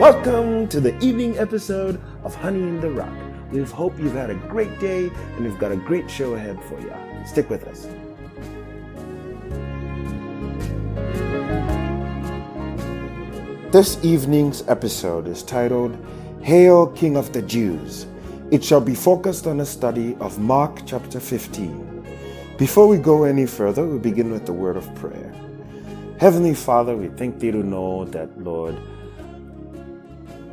Welcome to the evening episode of Honey in the Rock. We hope you've had a great day and we've got a great show ahead for you. Stick with us. This evening's episode is titled Hail King of the Jews. It shall be focused on a study of Mark chapter 15. Before we go any further, we begin with the word of prayer. Heavenly Father, we thank thee to know that, Lord,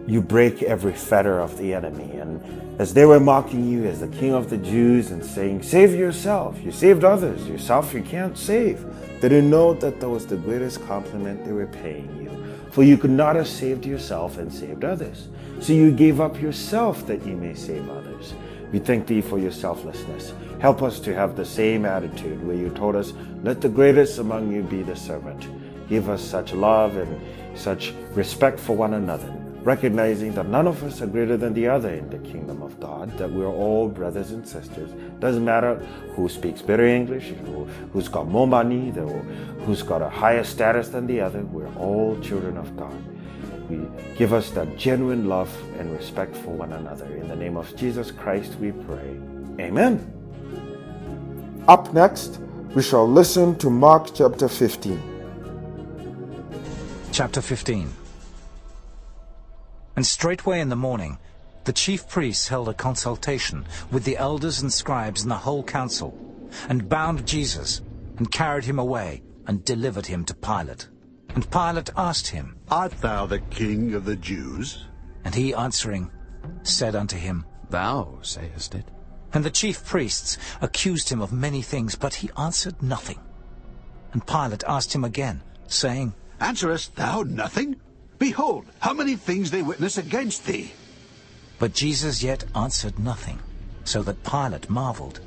you break every fetter of the enemy. And as they were mocking you as the King of the Jews and saying, Save yourself, you saved others, yourself you can't save, they didn't know that that was the greatest compliment they were paying you. For you could not have saved yourself and saved others. So you gave up yourself that you may save others. We thank thee for your selflessness. Help us to have the same attitude where you told us, let the greatest among you be the servant. Give us such love and such respect for one another, recognizing that none of us are greater than the other in the kingdom of God, that we're all brothers and sisters. Doesn't matter who speaks better English, who, who's got more money, who's got a higher status than the other. We're all children of God. We give us that genuine love and respect for one another. In the name of Jesus Christ, we pray. Amen. Up next, we shall listen to Mark chapter 15. Chapter 15 And straightway in the morning, the chief priests held a consultation with the elders and scribes and the whole council, and bound Jesus, and carried him away, and delivered him to Pilate. And Pilate asked him, Art thou the king of the Jews? And he answering, said unto him, Thou sayest it. And the chief priests accused him of many things, but he answered nothing. And Pilate asked him again, saying, Answerest thou nothing? Behold, how many things they witness against thee. But Jesus yet answered nothing, so that Pilate marveled.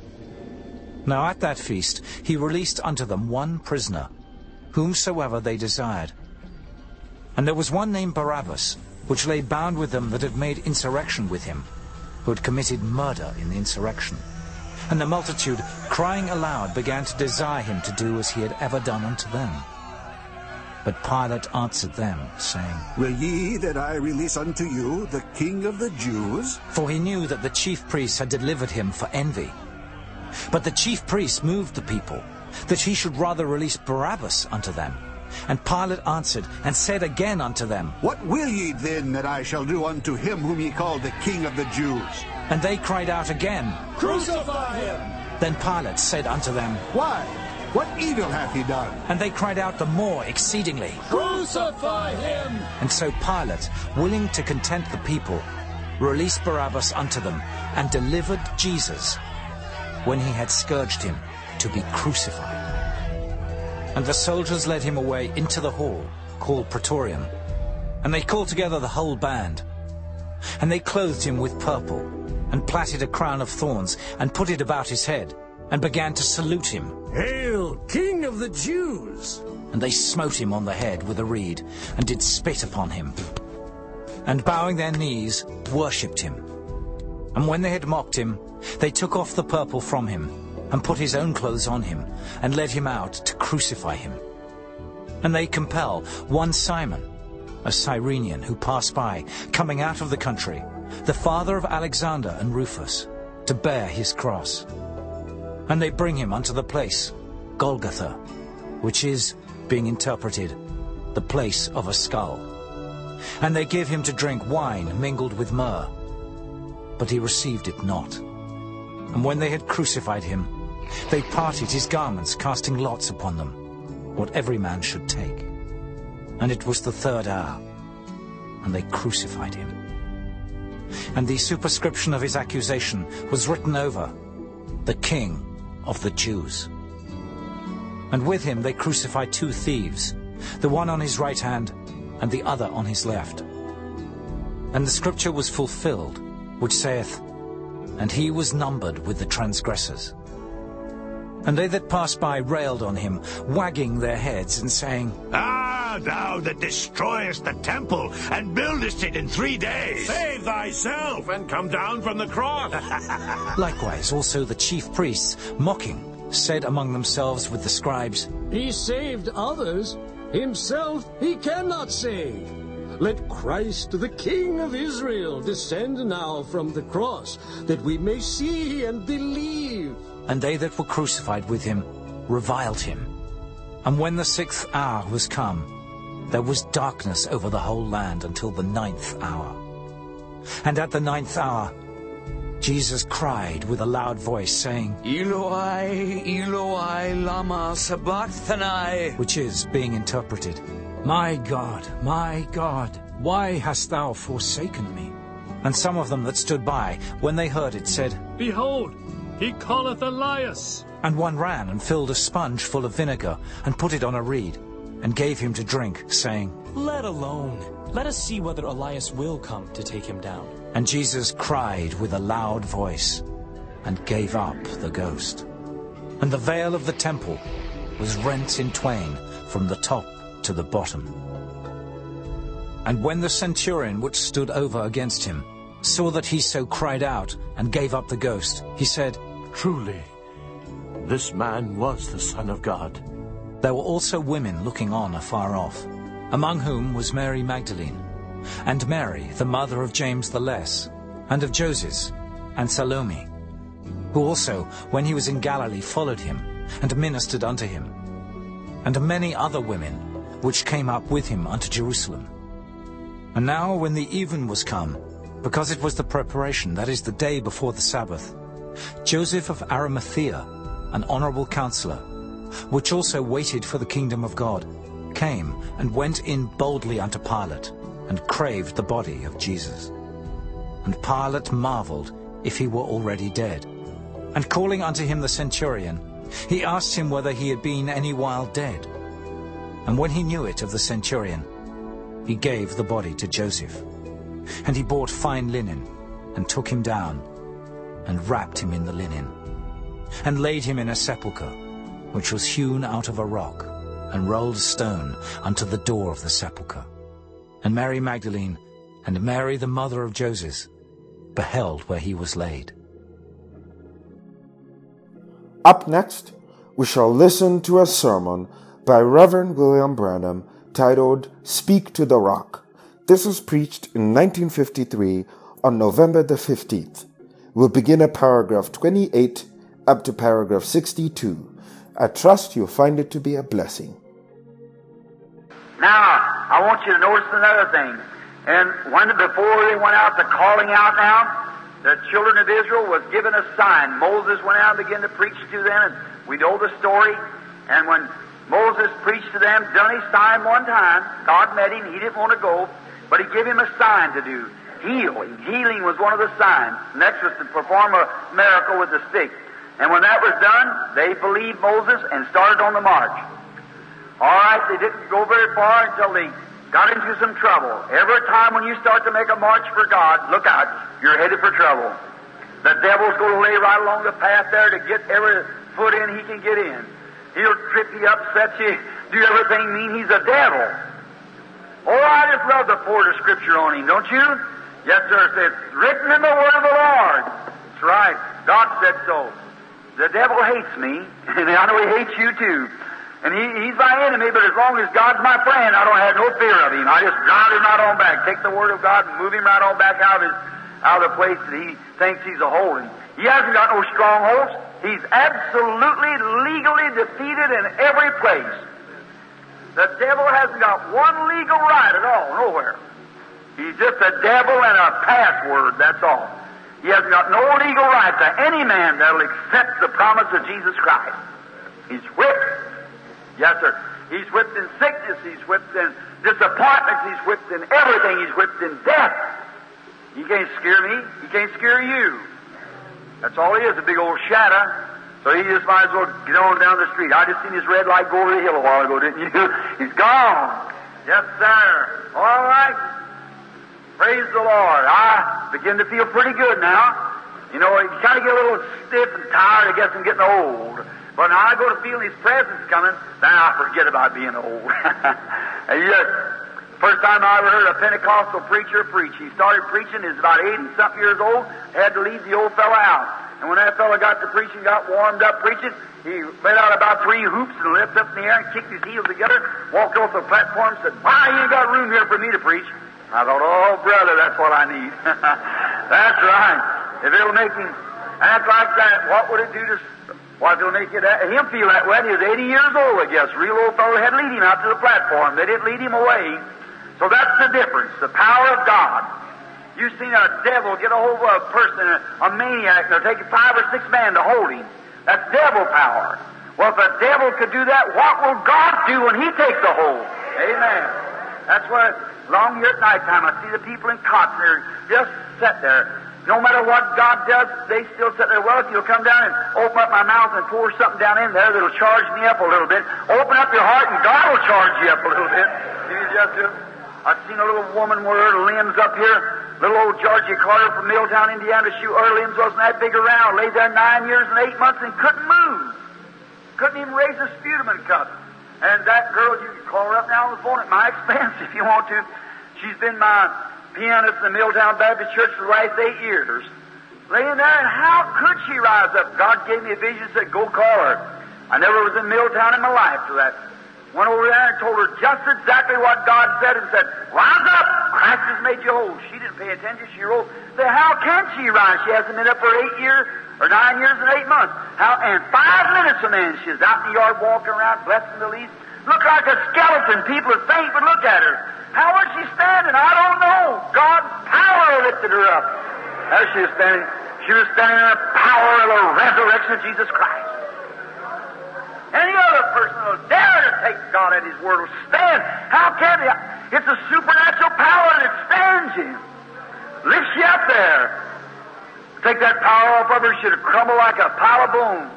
Now at that feast he released unto them one prisoner, whomsoever they desired. And there was one named Barabbas, which lay bound with them that had made insurrection with him, who had committed murder in the insurrection. And the multitude, crying aloud, began to desire him to do as he had ever done unto them. But Pilate answered them, saying, Will ye that I release unto you the king of the Jews? For he knew that the chief priests had delivered him for envy. But the chief priests moved the people, that he should rather release Barabbas unto them. And Pilate answered, and said again unto them, What will ye then that I shall do unto him whom ye call the king of the Jews? And they cried out again, Crucify him! Then Pilate said unto them, Why? What evil hath he done? And they cried out the more exceedingly. Crucify him! And so Pilate, willing to content the people, released Barabbas unto them, and delivered Jesus, when he had scourged him, to be crucified. And the soldiers led him away into the hall, called Praetorium. And they called together the whole band. And they clothed him with purple, and plaited a crown of thorns, and put it about his head, and began to salute him. Hail, King of the Jews! And they smote him on the head with a reed, and did spit upon him. And bowing their knees, worshipped him. And when they had mocked him, they took off the purple from him, and put his own clothes on him, and led him out to crucify him. And they compel one Simon, a Cyrenian who passed by, coming out of the country, the father of Alexander and Rufus, to bear his cross. And they bring him unto the place, Golgotha, which is, being interpreted, the place of a skull. And they give him to drink wine mingled with myrrh. But he received it not. And when they had crucified him, they parted his garments, casting lots upon them, what every man should take. And it was the third hour, and they crucified him. And the superscription of his accusation was written over, the King of the Jews. And with him they crucified two thieves, the one on his right hand, and the other on his left. And the scripture was fulfilled, which saith, And he was numbered with the transgressors. And they that passed by railed on him, wagging their heads, and saying, Ah, thou that destroyest the temple, and buildest it in three days! Save thyself and come down from the cross! Likewise also the chief priests, mocking, said among themselves with the scribes, he saved others, himself he cannot save. Let Christ, the King of Israel, descend now from the cross, that we may see and believe. And they that were crucified with him reviled him. And when the sixth hour was come, there was darkness over the whole land until the ninth hour. And at the ninth hour, Jesus cried with a loud voice, saying, Eloi, Eloi, lama sabachthani, which is being interpreted, My God, my God, why hast thou forsaken me? And some of them that stood by, when they heard it, said, Behold, he calleth Elias. And one ran and filled a sponge full of vinegar, and put it on a reed, and gave him to drink, saying, Let alone. Let us see whether Elias will come to take him down. And Jesus cried with a loud voice, and gave up the ghost. And the veil of the temple was rent in twain from the top to the bottom. And when the centurion which stood over against him saw that he so cried out and gave up the ghost, he said, Truly, this man was the Son of God. There were also women looking on afar off, among whom was Mary Magdalene, and Mary, the mother of James the Less, and of Joses, and Salome, who also, when he was in Galilee, followed him, and ministered unto him, and many other women, which came up with him unto Jerusalem. And now when the even was come, because it was the preparation, that is, the day before the Sabbath, Joseph of Arimathea, an honorable counselor, which also waited for the kingdom of God, came and went in boldly unto Pilate, and craved the body of Jesus. And Pilate marveled if he were already dead. And calling unto him the centurion, he asked him whether he had been any while dead. And when he knew it of the centurion, he gave the body to Joseph. And he bought fine linen, and took him down, and wrapped him in the linen, and laid him in a sepulchre, which was hewn out of a rock, and rolled a stone unto the door of the sepulchre. And Mary Magdalene, and Mary the mother of Joses, beheld where he was laid. Up next, we shall listen to a sermon by Reverend William Branham titled Speak to the Rock. This was preached in 1953 on November the 15th. We'll begin at paragraph 28 up to paragraph 62. I trust you'll find it to be a blessing. Now, I want you to notice another thing. And when before they went out, the calling out now, the children of Israel was given a sign. Moses went out and began to preach to them, and we know the story. And when Moses preached to them, done his sign one time, God met him. He didn't want to go, but he gave him a sign to do. Healing. Healing was one of the signs. Next was to perform a miracle with the stick. And when that was done, they believed Moses and started on the march. All right, they didn't go very far until they got into some trouble. Every time when you start to make a march for God, look out, you're headed for trouble. The devil's going to lay right along the path there to get every foot in he can get in. He'll trip you, upset you, do everything mean he's a devil. Oh, I just love the Ford of Scripture on him, don't you? Yes, sir. It's written in the Word of the Lord. That's right. God said so. The devil hates me, and I know he hates you too. And he, he's my enemy, but as long as God's my friend, I don't have no fear of him. I just drive him right on back. Take the Word of God and move him right on back out of his out of the place that he thinks he's a holding. He hasn't got no strongholds. He's absolutely legally defeated in every place. The devil hasn't got one legal right at all, nowhere. He's just a devil and a password, that's all. He hasn't got no legal right to any man that'll accept the promise of Jesus Christ. He's whipped. Yes, sir. He's whipped in sickness. He's whipped in disappointments. He's whipped in everything. He's whipped in death. He can't scare me. He can't scare you. That's all he is, a big old shadow. So he just might as well get on down the street. I just seen his red light go over the hill a while ago, didn't you? He's gone. Yes, sir. All right. Praise the Lord. I begin to feel pretty good now. You know, you kind of get a little stiff and tired, I guess, I'm getting old. But now I go to feel His presence coming, then I forget about being old. yes. First time I ever heard a Pentecostal preacher preach. He started preaching, he was about 80 something years old, had to leave the old fellow out. And when that fellow got to preaching, got warmed up preaching, he let out about three hoops and lifted up in the air and kicked his heels together, walked off the platform said, Why, you ain't got room here for me to preach. I thought, oh, brother, that's what I need. that's right. If it'll make him act like that, what would it do to, what if it'll make it, him feel that way? He was 80 years old, I guess. Real old fellow had lead him out to the platform. They didn't lead him away. So that's the difference, the power of God. You've seen a devil get a hold of a person, a, a maniac, and they'll take five or six men to hold him. That's devil power. Well, if the devil could do that, what will God do when He takes a hold? Amen. That's why, long here at night time, I see the people in cots, and they're just sit there. No matter what God does, they still sit there. Well, if you'll come down and open up my mouth and pour something down in there that'll charge me up a little bit, open up your heart and God will charge you up a little bit. You just do. I've seen a little woman with her limbs up here, little old Georgie Carter from Milltown, Indiana. She, her limbs wasn't that big around. Laid there nine years and eight months and couldn't move. Couldn't even raise a sputum and cup. And that girl, you can call her up now on the phone at my expense if you want to. She's been my pianist in the Milltown Baptist Church for the last eight years. Laying there, and how could she rise up? God gave me a vision and said, go call her. I never was in Milltown in my life till that. Went over there and told her just exactly what God said and said, Rise up! Christ has made you whole. She didn't pay attention. She rolled. Said, How can she rise? She hasn't been up for eight years or nine years and eight months. How? And five minutes a man, she's out in the yard walking around, blessing the least. Look like a skeleton. People are faint, but look at her. How was she standing? I don't know. God's power lifted her up. There she was standing. She was standing in the power of the resurrection of Jesus Christ. Any other person will dare to take God at His word will stand. How can they? It's a supernatural power that stands you. Lifts you up there. Take that power off of her, she'd crumble like a pile of bones.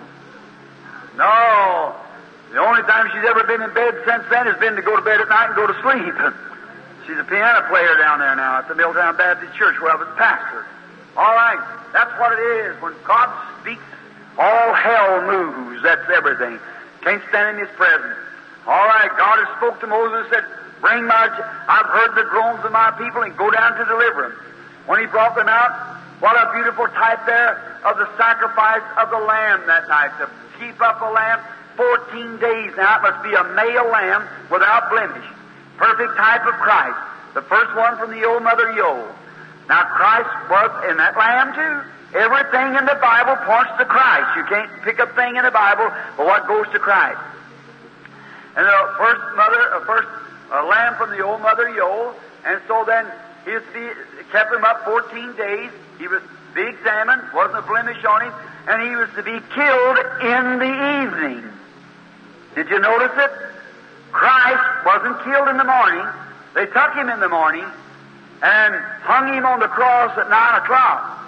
No. The only time she's ever been in bed since then has been to go to bed at night and go to sleep. She's a piano player down there now at the Milltown Baptist Church where I was pastor. All right, that's what it is. When God speaks, all hell moves. That's everything. Can't stand in His presence. All right, God has spoke to Moses and said, Bring my, I've heard the groans of my people and go down to deliver them. When He brought them out, what a beautiful type there of the sacrifice of the lamb that night. To keep up a lamb 14 days now, it must be a male lamb without blemish. Perfect type of Christ. The first one from the old mother Yole. Now Christ was in that lamb too. Everything in the Bible points to Christ. You can't pick a thing in the Bible but what goes to Christ. And the first mother, uh, first uh, lamb from the old mother Yole, and so then he kept him up 14 days. He was to be examined, wasn't a blemish on him, and he was to be killed in the evening. Did you notice it? Christ wasn't killed in the morning. They took him in the morning and hung him on the cross at 9 o'clock.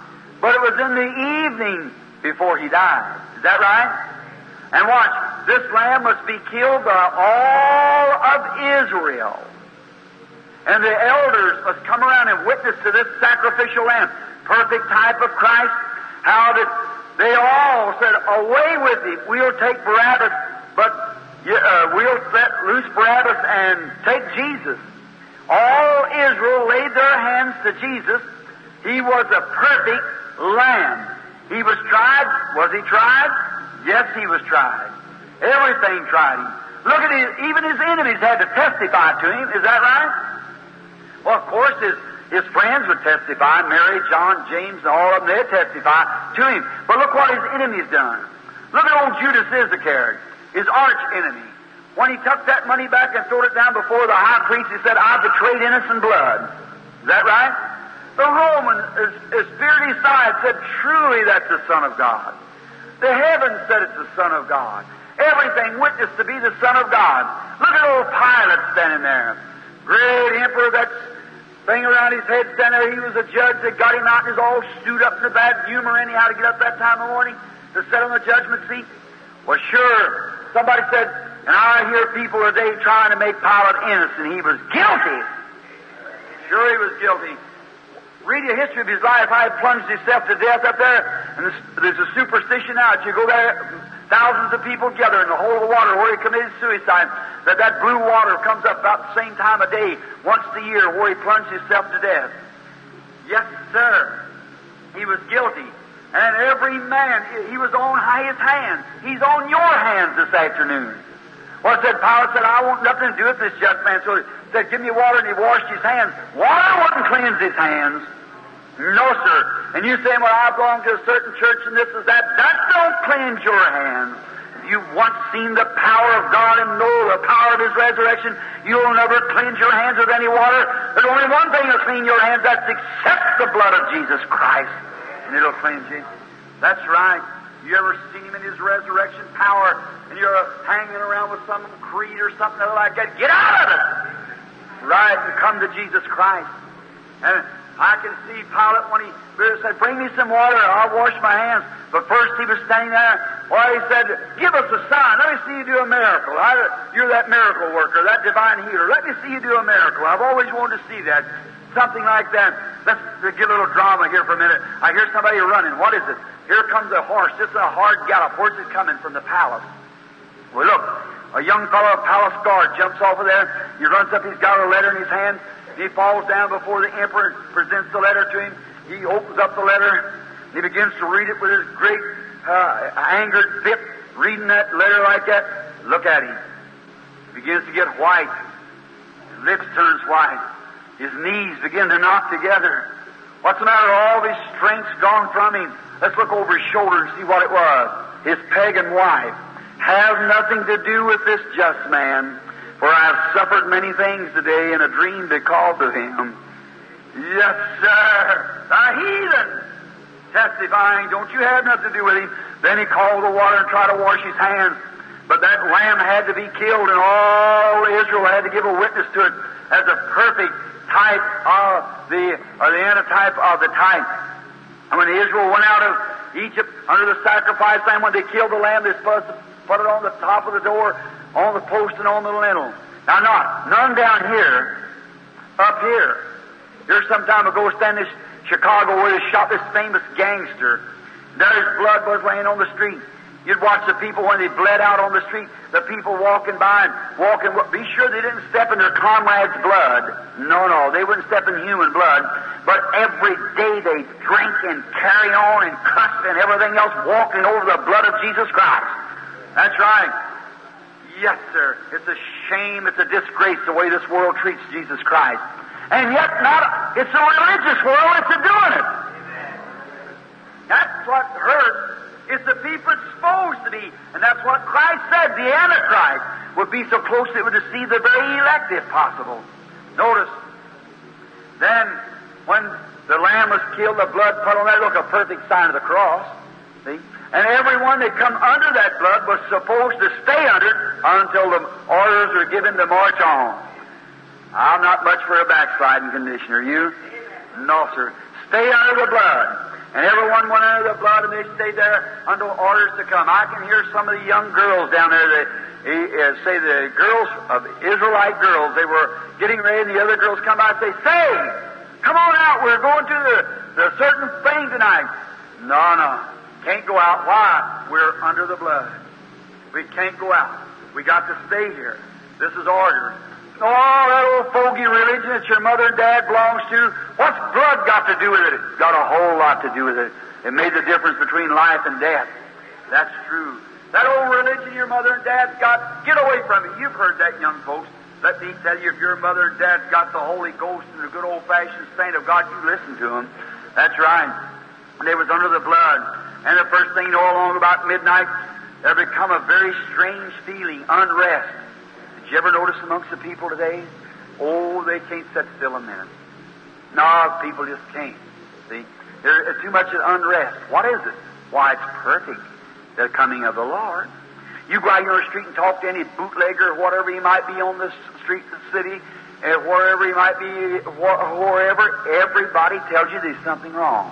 But it was in the evening before he died. Is that right? And watch, this lamb must be killed by all of Israel. And the elders must come around and witness to this sacrificial lamb, perfect type of Christ. How did they all said, Away with him, we'll take Barabbas, but uh, we'll set loose Barabbas and take Jesus. All Israel laid their hands to Jesus. He was a perfect lamb. He was tried. Was he tried? Yes, he was tried. Everything tried him. Look at his, even his enemies had to testify to him. Is that right? Well, of course, his, his friends would testify. Mary, John, James, and all of them, they'd testify to him. But look what his enemies done. Look at old Judas Iscariot, his arch enemy. When he took that money back and threw it down before the high priest, he said, I betrayed innocent blood. Is that right? The Roman, as, as feared said, Truly that's the Son of God. The heavens said it's the Son of God. Everything witnessed to be the Son of God. Look at old Pilate standing there. Great emperor, that thing around his head standing there. He was a judge that got him out and is all stewed up in a bad humor anyhow to get up that time of morning to sit on the judgment seat. Well, sure. Somebody said, and I hear people today trying to make Pilate innocent. He was guilty. Sure, he was guilty. Read the history of his life, how he plunged himself to death up there. And there's a superstition now. You go there, thousands of people gather in the hole of the water where he committed suicide. That that blue water comes up about the same time of day, once a year, where he plunged himself to death. Yes, sir. He was guilty. And every man, he was on his hands. He's on your hands this afternoon. Well, said Pilate said, I want nothing to do with this just man. So he said, Give me water, and he washed his hands. Water wouldn't cleanse his hands. No, sir. And you say, Well, I belong to a certain church and this is that. That don't cleanse your hands. If you've once seen the power of God and know the power of His resurrection, you'll never cleanse your hands with any water. There's only one thing to clean your hands, that's accept the blood of Jesus Christ. And it'll cleanse you. That's right. You ever seen him in his resurrection power and you're hanging around with some creed or something like that? Get out of it! Right, and come to Jesus Christ. And I can see Pilate when he said, Bring me some water, I'll wash my hands. But first he was standing there, well, he said, Give us a sign. Let me see you do a miracle. I, you're that miracle worker, that divine healer. Let me see you do a miracle. I've always wanted to see that. Something like that. Let's get a little drama here for a minute. I hear somebody running. What is it? Here comes a horse, just a hard gallop. It coming from the palace? Well, look, a young fellow, palace guard, jumps over there. He runs up. He's got a letter in his hand. He falls down before the emperor, and presents the letter to him. He opens up the letter. He begins to read it with his great uh, angered fit, reading that letter like that. Look at him. He begins to get white. His lips turns white. His knees begin to knock together. What's the matter? All his strength's gone from him. Let's look over his shoulder and see what it was. His pagan wife. Have nothing to do with this just man, for I have suffered many things today in a dream because of him. Yes, sir. The heathen testifying, don't you have nothing to do with him. Then he called the water and tried to wash his hands. But that lamb had to be killed, and all Israel had to give a witness to it as a perfect type of the, or the antitype of the type. And when Israel went out of Egypt under the sacrifice lamb, when they killed the lamb, they supposed to put it on the top of the door, on the post, and on the lintel. Now, not none down here, up here. Here some time ago, standing in Chicago, where they shot this famous gangster. There's blood was laying on the street. You'd watch the people when they bled out on the street, the people walking by and walking. Be sure they didn't step in their comrade's blood. No, no, they wouldn't step in human blood. But every day they drink and carry on and cuss and everything else, walking over the blood of Jesus Christ. That's right. Yes, sir. It's a shame, it's a disgrace the way this world treats Jesus Christ. And yet, not it's a religious world that's doing it. That's what hurts. It's the people it's supposed to be. And that's what Christ said. The Antichrist would be so close it would deceive the very elect if possible. Notice, then, when the lamb was killed, the blood put on that, look, a perfect sign of the cross. See? And everyone that come under that blood was supposed to stay under it until the orders were given to march on. I'm not much for a backsliding condition, are you? No, sir. Stay under the blood. And everyone went under the blood and they stayed there until orders to come. I can hear some of the young girls down there that uh, say the girls of Israelite girls, they were getting ready and the other girls come by and say, Say, come on out, we're going to the, the certain thing tonight. No, no. Can't go out. Why? We're under the blood. We can't go out. We got to stay here. This is order. Oh, that old fogey religion that your mother and dad belongs to, what's blood got to do with it? Got a whole lot to do with it. It made the difference between life and death. That's true. That old religion your mother and dad's got, get away from it. You've heard that, young folks. Let me tell you, if your mother and dad's got the Holy Ghost and the good old-fashioned saint of God, you listen to them. That's right. They was under the blood. And the first thing you know, along about midnight, there become a very strange feeling, unrest. Did you ever notice amongst the people today? Oh, they can't sit still a minute. No, people just can't. See? There's too much unrest. What is it? Why, it's perfect. The coming of the Lord. You go out here on the street and talk to any bootlegger whatever he might be on the street the city, uh, wherever he might be, wh- wherever, everybody tells you there's something wrong.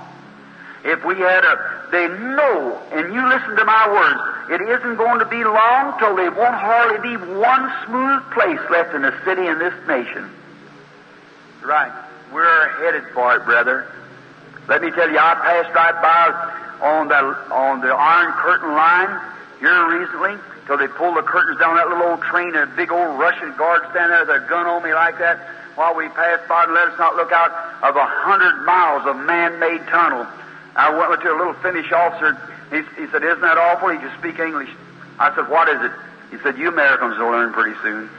If we had a, they know, and you listen to my words, it isn't going to be long till there won't hardly be one smooth place left in the city in this nation. Right. We're headed for it, brother. Let me tell you, I passed right by on the on the Iron Curtain line here recently till they pulled the curtains down that little old train and a big old Russian guard standing there with a gun on me like that while we passed by and let us not look out of a hundred miles of man-made tunnel. I went to a little Finnish officer. He, he said, "Isn't that awful?" He could speak English. I said, "What is it?" He said, "You Americans will learn pretty soon."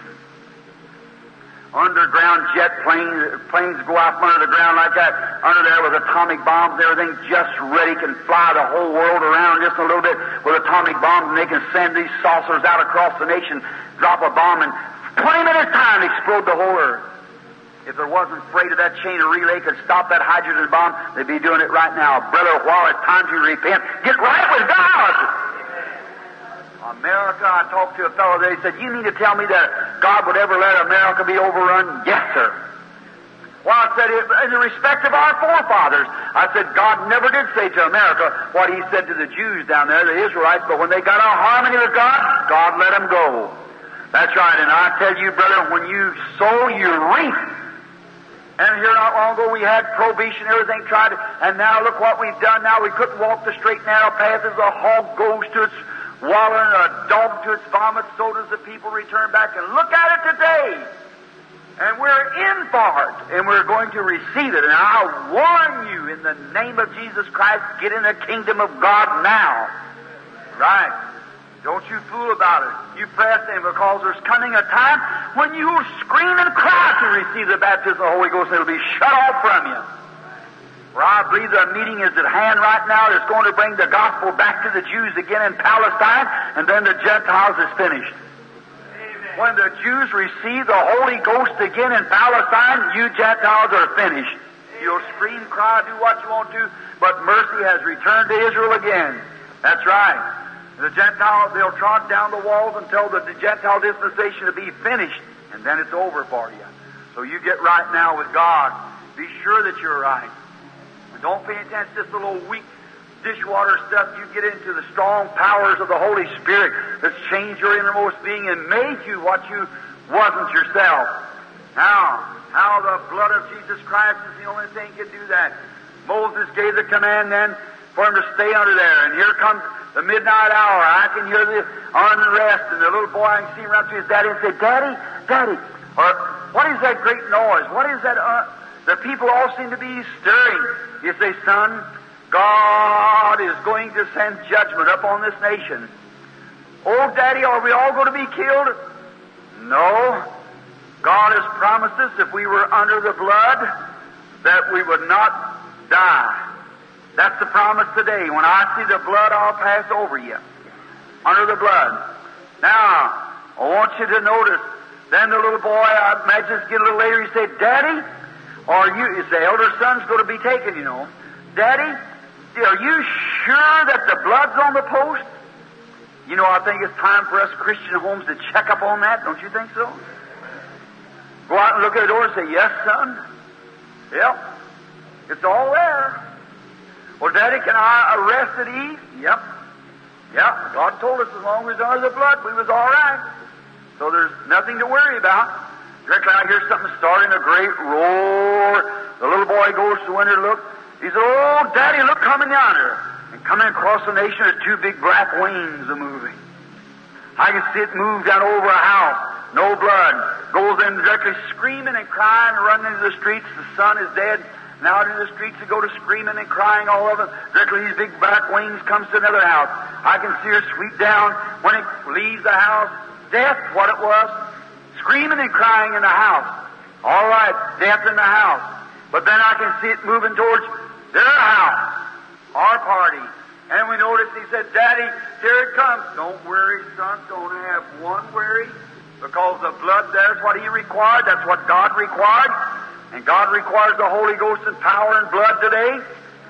underground jet planes, planes go out from under the ground like that, under there with atomic bombs and everything just ready, can fly the whole world around just a little bit with atomic bombs and they can send these saucers out across the nation, drop a bomb and 20 minutes time explode the whole earth. If there wasn't freight of that chain of relay could stop that hydrogen bomb, they'd be doing it right now. Brother, while it's time to repent, get right with God. America, I talked to a fellow there, he said, you need to tell me that God would ever let America be overrun? Yes, sir. Well, I said, in the respect of our forefathers, I said, God never did say to America what He said to the Jews down there, the Israelites, but when they got out harmony with God, God let them go. That's right, and I tell you, brother, when you sow, you reap. And here not long ago we had probation, everything tried, and now look what we've done. Now we couldn't walk the straight narrow path as a hog goes to its wallowing, a dog to its vomit, so does the people return back. And look at it today. And we're in for it, and we're going to receive it. And I warn you, in the name of Jesus Christ, get in the kingdom of God now. Right. Don't you fool about it. You press in because there's coming a time when you will scream and cry to receive the baptism of the Holy Ghost. It'll be shut off from you. For I believe the meeting is at hand right now that's going to bring the gospel back to the Jews again in Palestine, and then the Gentiles is finished. Amen. When the Jews receive the Holy Ghost again in Palestine, you Gentiles are finished. You'll scream, cry, do what you want to, but mercy has returned to Israel again. That's right. The Gentiles, they'll trot down the walls until the, Gentile dispensation will be finished, and then it's over for you. So you get right now with God. Be sure that you're right. And don't pay attention to this little weak dishwater stuff. You get into the strong powers of the Holy Spirit that's changed your innermost being and made you what you wasn't yourself. Now, how the blood of Jesus Christ is the only thing can do that. Moses gave the command then for him to stay under there, and here comes the midnight hour. I can hear the unrest, and the little boy, I can see him run to his daddy and say, Daddy, Daddy, or what is that great noise? What is that? Uh, the people all seem to be stirring. You say, Son, God is going to send judgment upon this nation. Oh, Daddy, are we all going to be killed? No. God has promised us if we were under the blood that we would not die. That's the promise today. When I see the blood, I'll pass over you. Under the blood. Now, I want you to notice. Then the little boy, I imagine getting a little later, he said, Daddy, are you, is the elder son's going to be taken, you know. Daddy, are you sure that the blood's on the post? You know, I think it's time for us Christian homes to check up on that. Don't you think so? Go out and look at the door and say, Yes, son. Yep. It's all there. Well, Daddy, can I arrest at Eve? Yep. Yep. God told us as long as we was the blood, we was all right. So there's nothing to worry about. Directly I hear something starting a great roar. The little boy goes to to look. He said, Oh, Daddy, look coming yonder. And coming across the nation, there's two big black wings a moving. I can see it move down over a house. No blood. Goes in directly screaming and crying and running into the streets. The son is dead. And out in the streets they go to screaming and crying all of them. Directly these big black wings comes to another house. I can see her sweep down when it leaves the house. Death, what it was. Screaming and crying in the house. All right, death in the house. But then I can see it moving towards their house, our party. And we noticed he said, Daddy, here it comes. Don't worry, son. Don't have one worry. Because the blood, there's what he required. That's what God required. And God requires the Holy Ghost and power and blood today.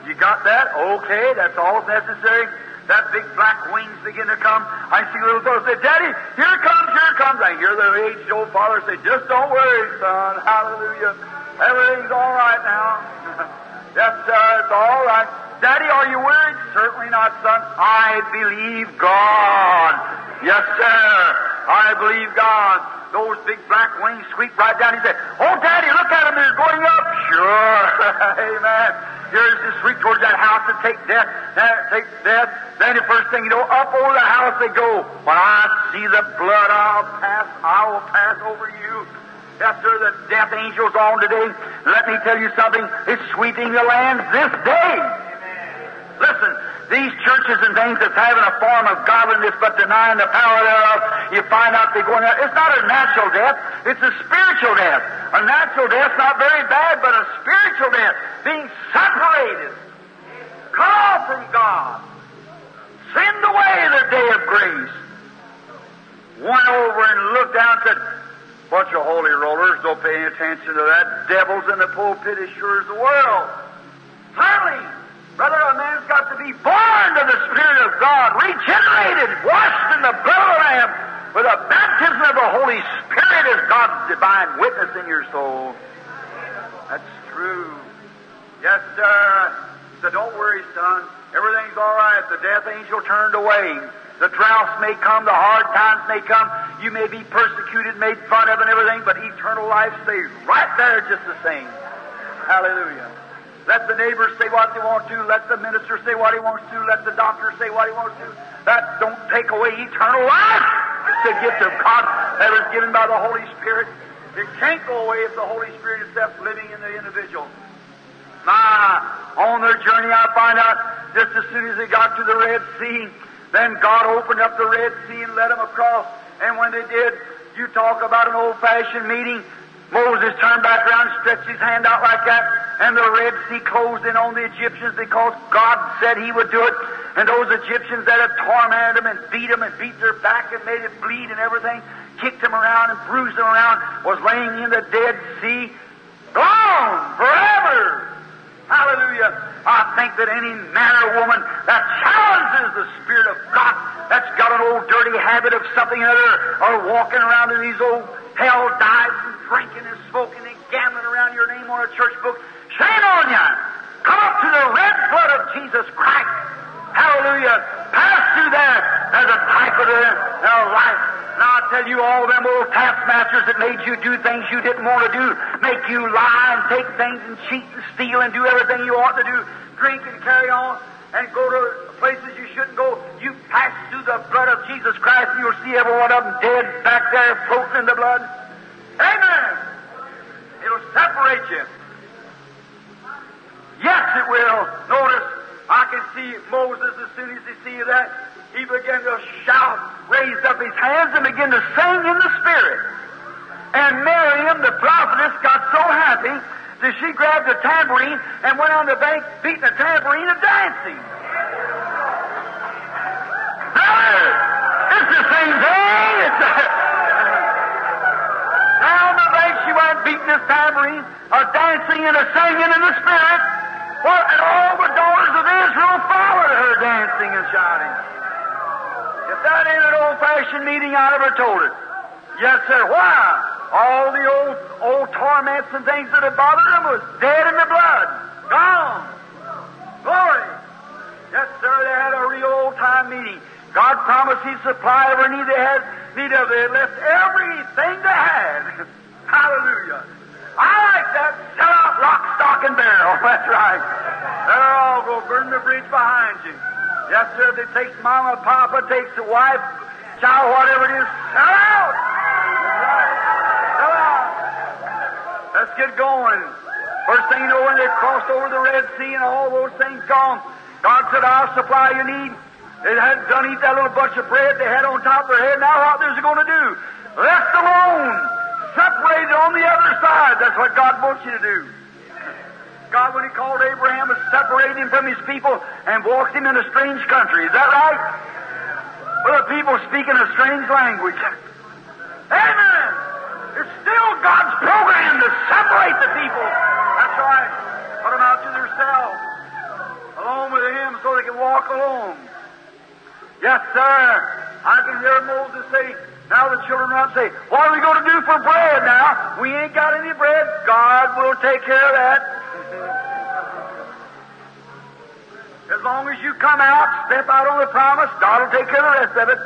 You got that? Okay, that's all necessary. That big black wings begin to come. I see little fellow say, Daddy, here comes, here comes. I hear the aged old father say, just don't worry, son. Hallelujah. Everything's all right now. yes, sir, it's all right. Daddy, are you worried? Certainly not, son. I believe God. Yes, sir. I believe God those big black wings sweep right down. He said, Oh, Daddy, look at them. They're going up. Sure. Amen. Here's the sweep towards that house to take death. Uh, take death. Then the first thing you know, up over the house they go. When I see the blood, I'll pass. I will pass over you. Yes, sir, the death angel's on today. Let me tell you something. It's sweeping the land this day. These churches and things that's having a form of godliness but denying the power thereof, you find out they're going out. It's not a natural death, it's a spiritual death. A natural death, not very bad, but a spiritual death, being separated, cut off from God, send away the day of grace. Went over and looked down and said, Bunch of holy rollers, don't pay any attention to that. Devils in the pulpit as sure as the world. Certainly, brother, a man's got to be born to the Spirit of God, regenerated, washed in the blood of the Lamb, with a baptism of the Holy Spirit as God's divine witness in your soul. That's true. Yes, sir. So don't worry, son. Everything's all right. The death angel turned away. The droughts may come, the hard times may come. You may be persecuted, made fun of, and everything, but eternal life stays right there just the same. Hallelujah. Let the neighbors say what they want to. Let the minister say what he wants to. Let the doctor say what he wants to. That don't take away eternal life. It's a gift of God that was given by the Holy Spirit. It can't go away if the Holy Spirit is left living in the individual. My, on their journey, I find out just as soon as they got to the Red Sea, then God opened up the Red Sea and led them across. And when they did, you talk about an old-fashioned meeting. Moses turned back around stretched his hand out like that, and the Red Sea closed in on the Egyptians because God said He would do it. And those Egyptians that had tormented them and beat them and beat their back and made it bleed and everything, kicked them around and bruised them around, was laying in the Dead Sea, gone forever. Hallelujah. I think that any man or woman that challenges the Spirit of God, that's got an old dirty habit of something or other, or walking around in these old hell dives and drinking and smoking and gambling around your name on a church book, shame on you. Come up to the red blood of Jesus Christ. Hallelujah. Pass through there as a type of their, their life. Now I tell you, all them old taskmasters that made you do things you didn't want to do, make you lie and take things and cheat and steal and do everything you ought to do, drink and carry on, and go to places you shouldn't go. You pass through the blood of Jesus Christ, and you'll see every one of them dead back there floating in the blood. Amen. It'll separate you. Yes, it will. Notice, I can see Moses as soon as he see that he began to shout, raised up his hands, and began to sing in the Spirit. And Miriam, the prophetess, got so happy that she grabbed a tambourine and went on the bank beating a tambourine and dancing. Brother, it's the same thing. It's down the bank she went beating this tambourine, or dancing and a singing in the Spirit. Well, and all the daughters of Israel followed her dancing and shouting. If that ain't an old-fashioned meeting, I never told it. Yes, sir. Why? All the old old torments and things that had bothered them was dead in the blood. Gone. Glory. Yes, sir. They had a real old-time meeting. God promised He'd supply every need they had need of. They left everything they had. Hallelujah. I like that. Sell out lock, stock, and barrel. That's right. They're all go burn the bridge behind you. Yes, sir. They take mama, papa, takes the wife, child, whatever it is. Sell out. Let's get going. First thing you know, when they crossed over the Red Sea and all those things gone, God said, I'll supply your need. They hadn't done eat that little bunch of bread they had on top of their head. Now what is it going to do? Left alone. Separated on the other side. That's what God wants you to do. God, when He called Abraham, was separating him from his people and walked him in a strange country. Is that right? Well, the people speaking a strange language. Amen. Program to separate the people. That's right. Put them out to themselves, alone with Him, so they can walk alone. Yes, sir. I can hear Moses say, now the children around say, What are we going to do for bread now? We ain't got any bread. God will take care of that. As long as you come out, step out on the promise, God will take care of the rest of it.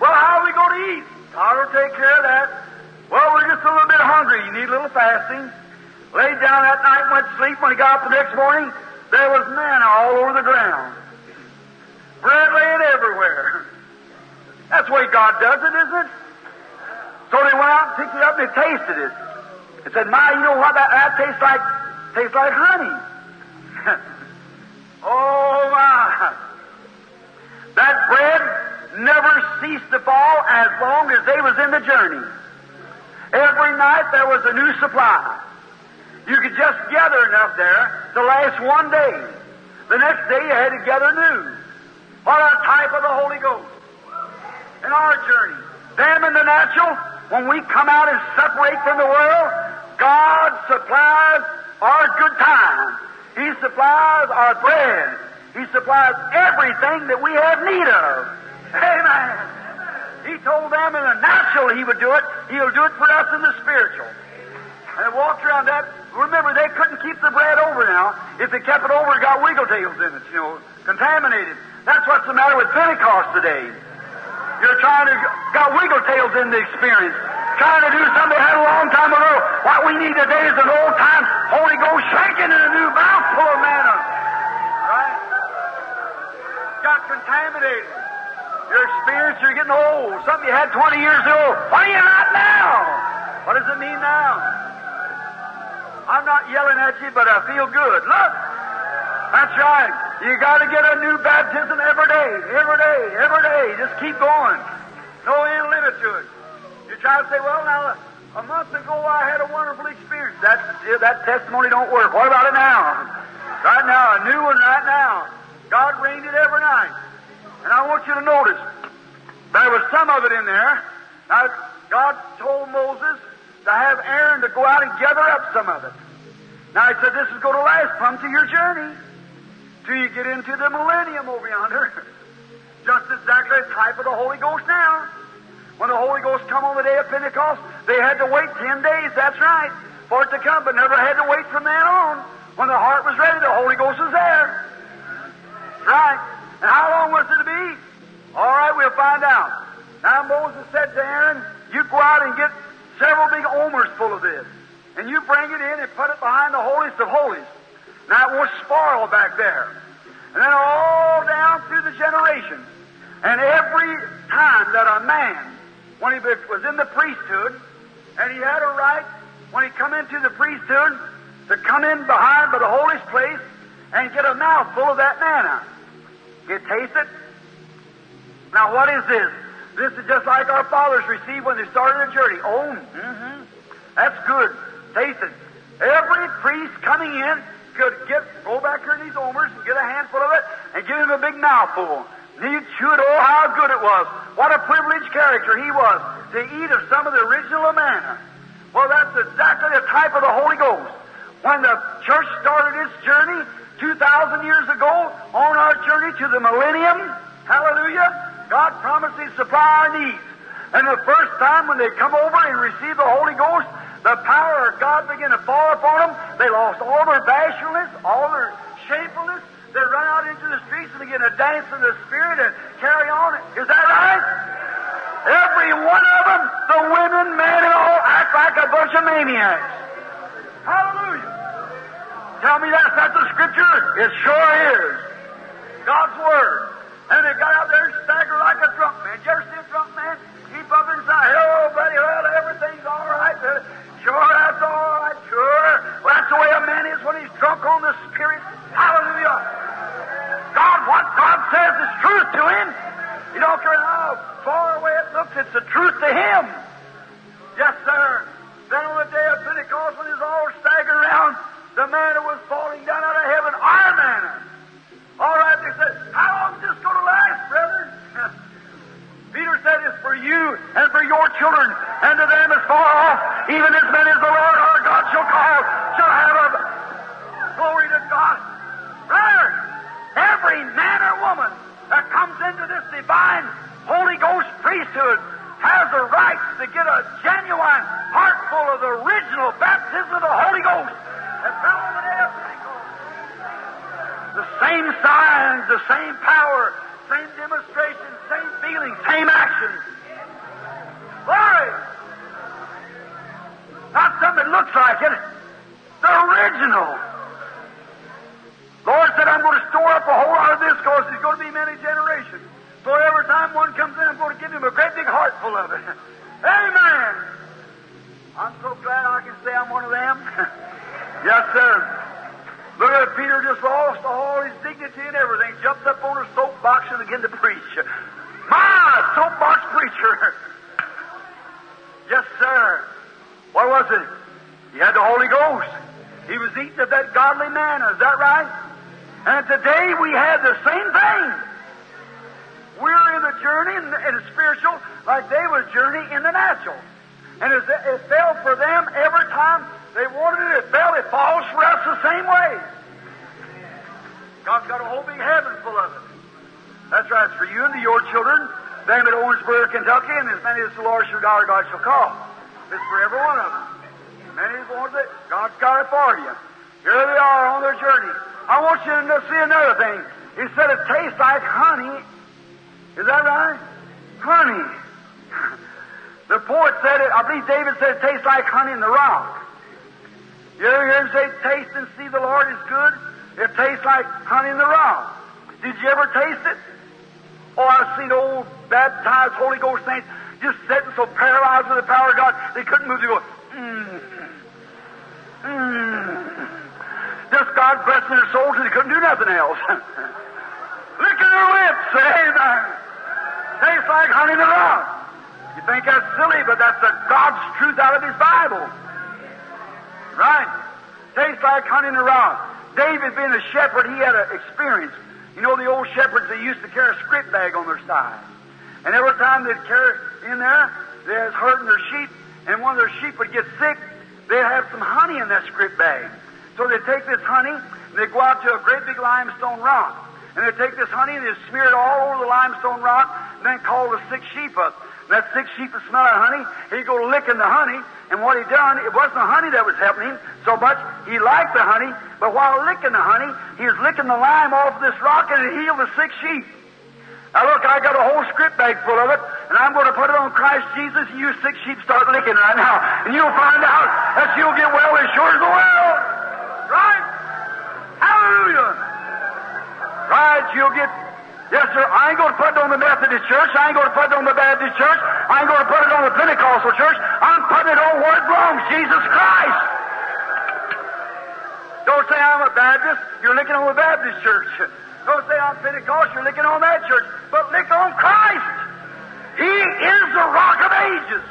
Well, how are we going to eat? God will take care of that. Well, we're just a little bit hungry. You need a little fasting. Laid down that night went to sleep. When he got up the next morning, there was manna all over the ground. Bread laying everywhere. That's the way God does it, isn't it? So they went out and picked it up and they tasted it. They said, My, you know what that, that tastes like? Tastes like honey. oh my. That bread never ceased to fall as long as they was in the journey. Every night there was a new supply. You could just gather enough there to last one day. The next day you had to gather new. What a type of the Holy Ghost. In our journey. Them in the natural, when we come out and separate from the world, God supplies our good time. He supplies our bread. He supplies everything that we have need of. Amen. He told them in the natural He would do it. He'll do it for us in the spiritual. And they walked around that. Remember, they couldn't keep the bread over now. If they kept it over, it got wiggle tails in it, you know, contaminated. That's what's the matter with Pentecost today. You're trying to got wiggle tails in the experience. Trying to do something they had a long time ago. What we need today is an old time Holy Ghost shaking in a new mouthful of manna. Right? Got contaminated. Your experience, you're getting old. Something you had 20 years ago. What are you not now? What does it mean now? I'm not yelling at you, but I feel good. Look! That's right. You got to get a new baptism every day, every day, every day. Just keep going. No end limit to it. You try to say, well, now, a month ago I had a wonderful experience. That, that testimony don't work. What about it now? Right now, a new one right now. God rained it every night. And I want you to was some of it in there. Now, God told Moses to have Aaron to go out and gather up some of it. Now, he said, this is going to last from to your journey till you get into the millennium over yonder. Just exactly a type of the Holy Ghost now. When the Holy Ghost come on the day of Pentecost, they had to wait ten days, that's right, for it to come, but never had to wait from then on. When the heart was ready, the Holy Ghost was there. Right. And how long was it to be? All right, we'll find out. Now Moses said to Aaron, you go out and get several big omers full of this. And you bring it in and put it behind the holiest of holies. Now it won't spoil back there. And then all down through the generations. And every time that a man, when he was in the priesthood, and he had a right, when he come into the priesthood, to come in behind by the holiest place and get a mouthful of that manna. You taste it? Now what is this? This is just like our fathers received when they started the journey. Oh, mm-hmm. That's good. Taste it. Every priest coming in could get go back here in these omers and get a handful of it and give him a big mouthful. He'd chew it. Oh, how good it was! What a privileged character he was to eat of some of the original manna. Well, that's exactly the type of the Holy Ghost. When the church started its journey 2,000 years ago on our journey to the millennium, hallelujah, God promises He'd supply our needs. And the first time when they come over and receive the Holy Ghost, the power of God began to fall upon them. They lost all their bashfulness, all their shamefulness. They run out into the streets and begin to dance in the Spirit and carry on. Is that right? Every one of them, the women, men, and all, act like a bunch of maniacs. Hallelujah. Tell me that's not the Scripture? It sure is. God's Word. And they got out there and staggered like a drunk man. Did you ever see a drunk man? Keep up inside. Hello, buddy. Well, everything's all right. Uh, sure, that's all right. Sure. Well, that's the way a man is when he's drunk on the Spirit. Hallelujah. God, what God says is truth to him. You don't care how far away it looks, it's the truth to him. Yes, sir. Then on the day of Pentecost, when he's all staggering around, the manna was falling down out of heaven, our manna. All right, they said, how long for you and for your children, and to them as far off, even as many as the Lord our God shall call, shall have a glory to God. Brother, every man or woman that comes into this divine Holy Ghost priesthood has the right to get a genuine heart full of the original baptism of the Holy Ghost the. The same signs, the same power, same demonstration, same feeling, same action. Something looks like it. The original. Lord said, I'm going to store up a whole lot of this because there's going to be many generations. So every time one comes in, I'm going to give him a great big heart full of it. Amen. I'm so glad I can say I'm one of them. yes, sir. Look at Peter just lost all his dignity and everything, jumped up on a soapbox and began to preach. My! Soapbox preacher. Yes, sir. What was it? He had the Holy Ghost. He was eating of that godly manna. Is that right? And today we have the same thing. We're in the journey in the, in the spiritual like they was journey in the natural. And it, it fell for them every time they wanted it, it fell. It falls for us the same way. God's got a whole big heaven full of it. That's right. It's for you and your children, them at Owensboro, Kentucky, and as many as the Lord your God shall call. It's for every one of them. Many of the God's got it for you. Here they are on their journey. I want you to see another thing. He said it tastes like honey. Is that right? Honey. The poet said it, I believe David said it tastes like honey in the rock. You ever hear him say, taste and see the Lord is good? It tastes like honey in the rock. Did you ever taste it? Oh, I've seen old baptized Holy Ghost saints just sitting so paralyzed with the power of God, they couldn't move. They go, mm, mm. Just God blessing their souls, and they couldn't do nothing else. Licking their lips, amen. Tastes like honey the rock. You think that's silly, but that's the God's truth out of His Bible. Right? Tastes like honey in the rock. David, being a shepherd, he had an experience. You know the old shepherds, they used to carry a script bag on their side. And every time they'd carry in there, they was herding their sheep, and one of their sheep would get sick, they'd have some honey in that script bag. So they'd take this honey, and they'd go out to a great big limestone rock. And they'd take this honey, and they'd smear it all over the limestone rock, and then call the sick sheep up. And that sick sheep would smell that honey, he'd go licking the honey, and what he done, it wasn't the honey that was helping him so much. He liked the honey, but while licking the honey, he was licking the lime off this rock, and it healed the sick sheep. Now look, I got a whole script bag full of it, and I'm going to put it on Christ Jesus, and you sick sheep start licking right now. And you'll find out that you'll get well as sure as the world. Right? Hallelujah. Right, you'll get, yes sir, I ain't going to put it on the Methodist church, I ain't going to put it on the Baptist church, I ain't going to put it on the Pentecostal church, I'm putting it on where it belongs, Jesus Christ. Don't say I'm a Baptist, you're looking on the Baptist church. Don't say I'm Pentecostal, looking on that church. But look on Christ. He is the rock of ages.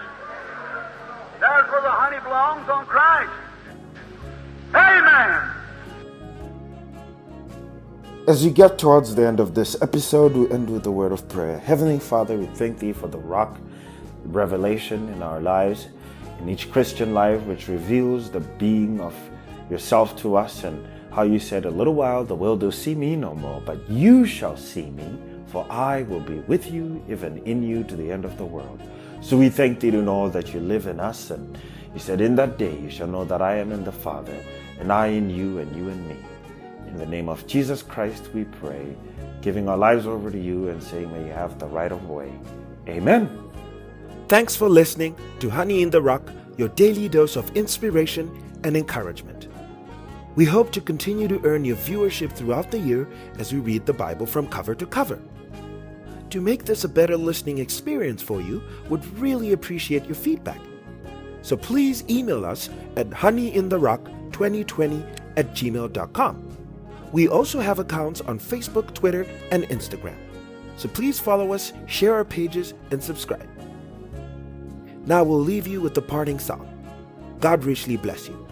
There's where the honey belongs on Christ. Amen. As we get towards the end of this episode, we end with a word of prayer. Heavenly Father, we thank Thee for the rock revelation in our lives, in each Christian life, which reveals the being of yourself to us and how you said, A little while the world will see me no more, but you shall see me, for I will be with you, even in you, to the end of the world. So we thank Thee to know that you live in us, and you said, In that day you shall know that I am in the Father, and I in you, and you in me. In the name of Jesus Christ, we pray, giving our lives over to you and saying, May you have the right of way. Amen. Thanks for listening to Honey in the Rock, your daily dose of inspiration and encouragement. We hope to continue to earn your viewership throughout the year as we read the Bible from cover to cover. To make this a better listening experience for you, would really appreciate your feedback. So please email us at honeyintherock2020 at gmail.com. We also have accounts on Facebook, Twitter, and Instagram. So please follow us, share our pages, and subscribe. Now we'll leave you with the parting song. God richly bless you.